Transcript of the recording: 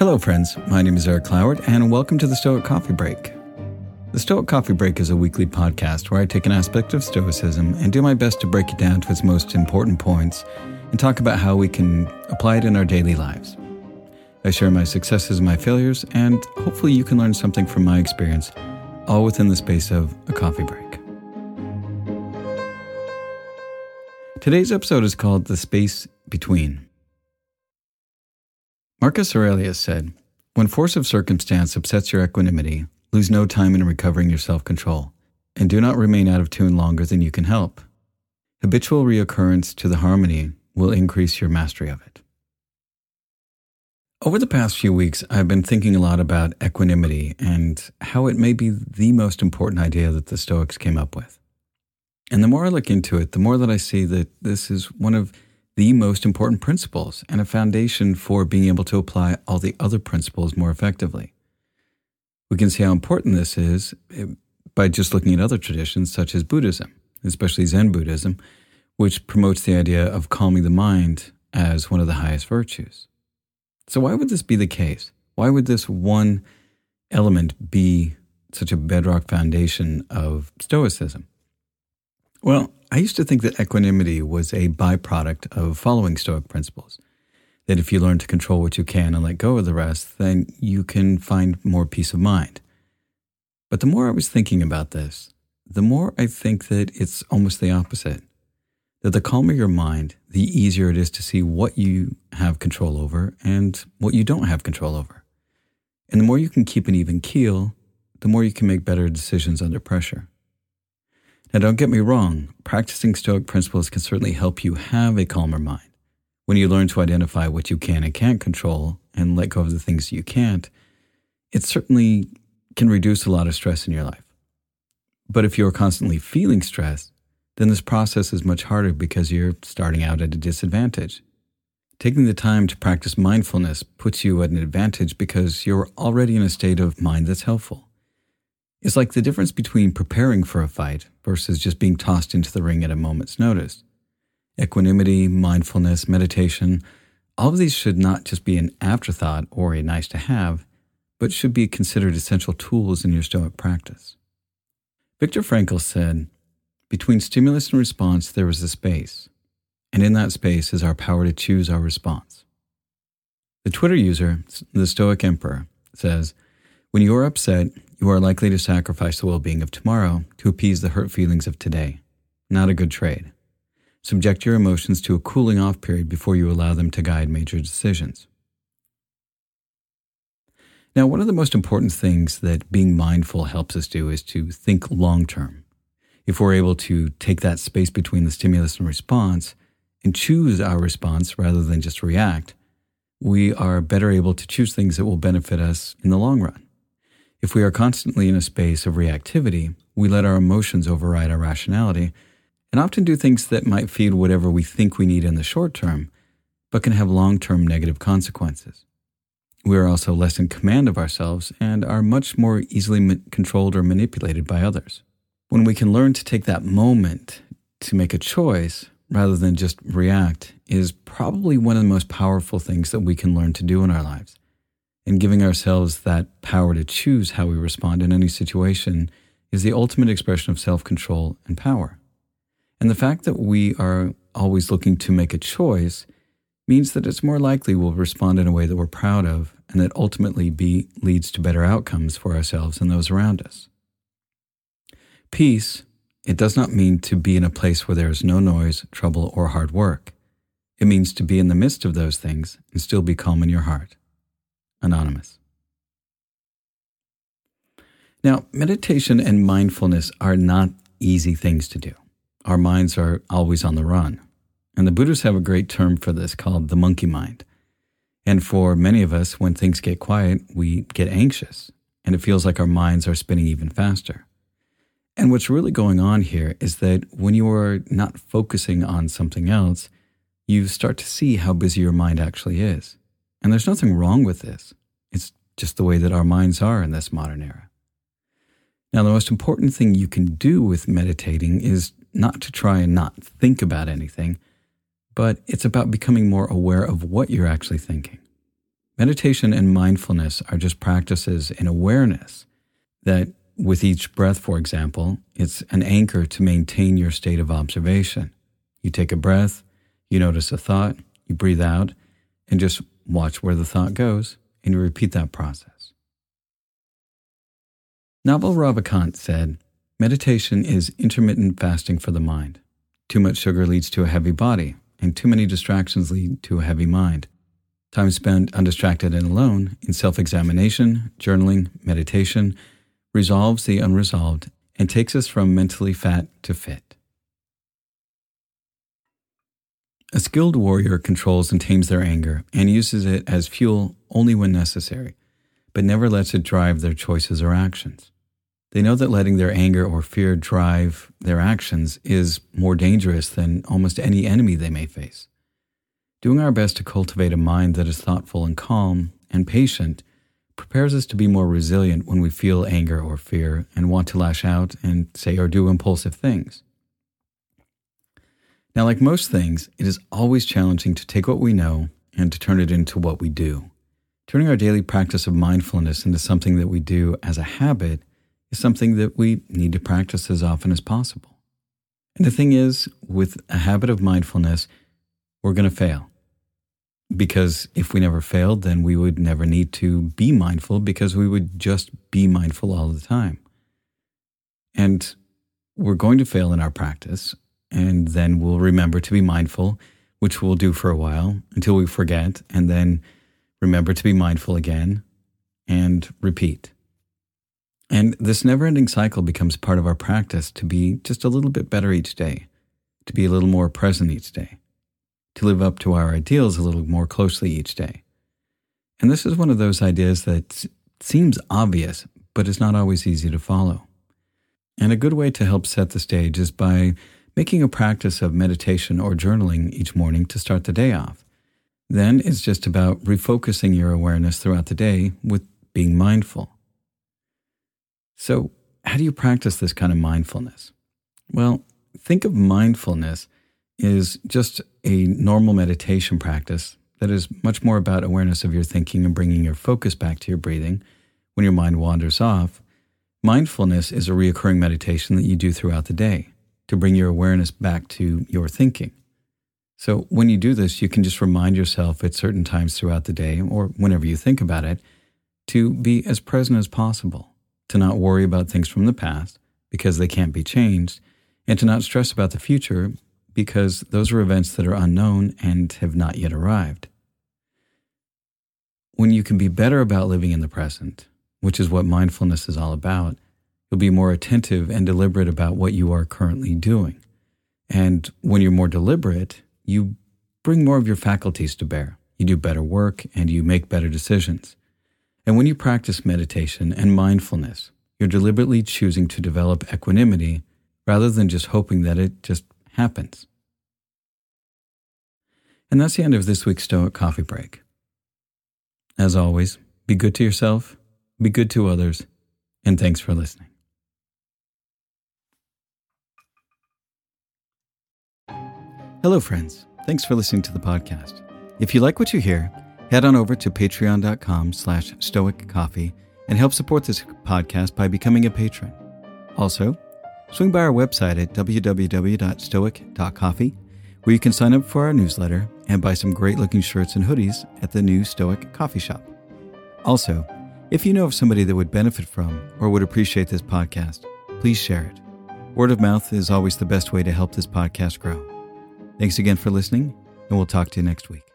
Hello, friends. My name is Eric Cloward, and welcome to the Stoic Coffee Break. The Stoic Coffee Break is a weekly podcast where I take an aspect of Stoicism and do my best to break it down to its most important points and talk about how we can apply it in our daily lives. I share my successes and my failures, and hopefully, you can learn something from my experience, all within the space of a coffee break. Today's episode is called The Space Between. Marcus Aurelius said, When force of circumstance upsets your equanimity, lose no time in recovering your self control, and do not remain out of tune longer than you can help. Habitual reoccurrence to the harmony will increase your mastery of it. Over the past few weeks, I've been thinking a lot about equanimity and how it may be the most important idea that the Stoics came up with. And the more I look into it, the more that I see that this is one of the most important principles and a foundation for being able to apply all the other principles more effectively. We can see how important this is eh, by just looking at other traditions such as Buddhism, especially Zen Buddhism, which promotes the idea of calming the mind as one of the highest virtues. So, why would this be the case? Why would this one element be such a bedrock foundation of Stoicism? Well, I used to think that equanimity was a byproduct of following Stoic principles. That if you learn to control what you can and let go of the rest, then you can find more peace of mind. But the more I was thinking about this, the more I think that it's almost the opposite. That the calmer your mind, the easier it is to see what you have control over and what you don't have control over. And the more you can keep an even keel, the more you can make better decisions under pressure. Now, don't get me wrong, practicing Stoic principles can certainly help you have a calmer mind. When you learn to identify what you can and can't control and let go of the things you can't, it certainly can reduce a lot of stress in your life. But if you're constantly feeling stress, then this process is much harder because you're starting out at a disadvantage. Taking the time to practice mindfulness puts you at an advantage because you're already in a state of mind that's helpful. It's like the difference between preparing for a fight versus just being tossed into the ring at a moment's notice. Equanimity, mindfulness, meditation, all of these should not just be an afterthought or a nice to have, but should be considered essential tools in your Stoic practice. Viktor Frankl said, Between stimulus and response, there is a space, and in that space is our power to choose our response. The Twitter user, the Stoic Emperor, says, When you are upset, you are likely to sacrifice the well being of tomorrow to appease the hurt feelings of today. Not a good trade. Subject your emotions to a cooling off period before you allow them to guide major decisions. Now, one of the most important things that being mindful helps us do is to think long term. If we're able to take that space between the stimulus and response and choose our response rather than just react, we are better able to choose things that will benefit us in the long run. If we are constantly in a space of reactivity, we let our emotions override our rationality and often do things that might feed whatever we think we need in the short term, but can have long term negative consequences. We are also less in command of ourselves and are much more easily controlled or manipulated by others. When we can learn to take that moment to make a choice rather than just react is probably one of the most powerful things that we can learn to do in our lives and giving ourselves that power to choose how we respond in any situation is the ultimate expression of self control and power. And the fact that we are always looking to make a choice means that it's more likely we'll respond in a way that we're proud of and that ultimately be, leads to better outcomes for ourselves and those around us. Peace, it does not mean to be in a place where there is no noise, trouble, or hard work. It means to be in the midst of those things and still be calm in your heart. Anonymous. Now, meditation and mindfulness are not easy things to do. Our minds are always on the run. And the Buddhists have a great term for this called the monkey mind. And for many of us, when things get quiet, we get anxious and it feels like our minds are spinning even faster. And what's really going on here is that when you are not focusing on something else, you start to see how busy your mind actually is. And there's nothing wrong with this. It's just the way that our minds are in this modern era. Now, the most important thing you can do with meditating is not to try and not think about anything, but it's about becoming more aware of what you're actually thinking. meditation and mindfulness are just practices in awareness that, with each breath, for example, it's an anchor to maintain your state of observation. You take a breath, you notice a thought, you breathe out, and just watch where the thought goes, and you repeat that process. Naval Ravikant said, Meditation is intermittent fasting for the mind. Too much sugar leads to a heavy body, and too many distractions lead to a heavy mind. Time spent undistracted and alone in self examination, journaling, meditation resolves the unresolved and takes us from mentally fat to fit. A skilled warrior controls and tames their anger and uses it as fuel only when necessary, but never lets it drive their choices or actions. They know that letting their anger or fear drive their actions is more dangerous than almost any enemy they may face. Doing our best to cultivate a mind that is thoughtful and calm and patient prepares us to be more resilient when we feel anger or fear and want to lash out and say or do impulsive things. Now, like most things, it is always challenging to take what we know and to turn it into what we do. Turning our daily practice of mindfulness into something that we do as a habit is something that we need to practice as often as possible. And the thing is, with a habit of mindfulness, we're going to fail. Because if we never failed, then we would never need to be mindful because we would just be mindful all the time. And we're going to fail in our practice, and then we'll remember to be mindful, which we'll do for a while until we forget, and then remember to be mindful again and repeat. And this never ending cycle becomes part of our practice to be just a little bit better each day, to be a little more present each day, to live up to our ideals a little more closely each day. And this is one of those ideas that seems obvious, but is not always easy to follow. And a good way to help set the stage is by making a practice of meditation or journaling each morning to start the day off. Then it's just about refocusing your awareness throughout the day with being mindful. So, how do you practice this kind of mindfulness? Well, think of mindfulness as just a normal meditation practice that is much more about awareness of your thinking and bringing your focus back to your breathing when your mind wanders off. Mindfulness is a reoccurring meditation that you do throughout the day to bring your awareness back to your thinking. So, when you do this, you can just remind yourself at certain times throughout the day or whenever you think about it to be as present as possible to not worry about things from the past because they can't be changed, and to not stress about the future because those are events that are unknown and have not yet arrived. When you can be better about living in the present, which is what mindfulness is all about, you'll be more attentive and deliberate about what you are currently doing. And when you're more deliberate, you bring more of your faculties to bear. You do better work and you make better decisions. And when you practice meditation and mindfulness, you're deliberately choosing to develop equanimity rather than just hoping that it just happens. And that's the end of this week's Stoic Coffee Break. As always, be good to yourself, be good to others, and thanks for listening. Hello, friends. Thanks for listening to the podcast. If you like what you hear, Head on over to patreon.com slash stoiccoffee and help support this podcast by becoming a patron. Also, swing by our website at www.stoic.coffee where you can sign up for our newsletter and buy some great looking shirts and hoodies at the new Stoic Coffee Shop. Also, if you know of somebody that would benefit from or would appreciate this podcast, please share it. Word of mouth is always the best way to help this podcast grow. Thanks again for listening, and we'll talk to you next week.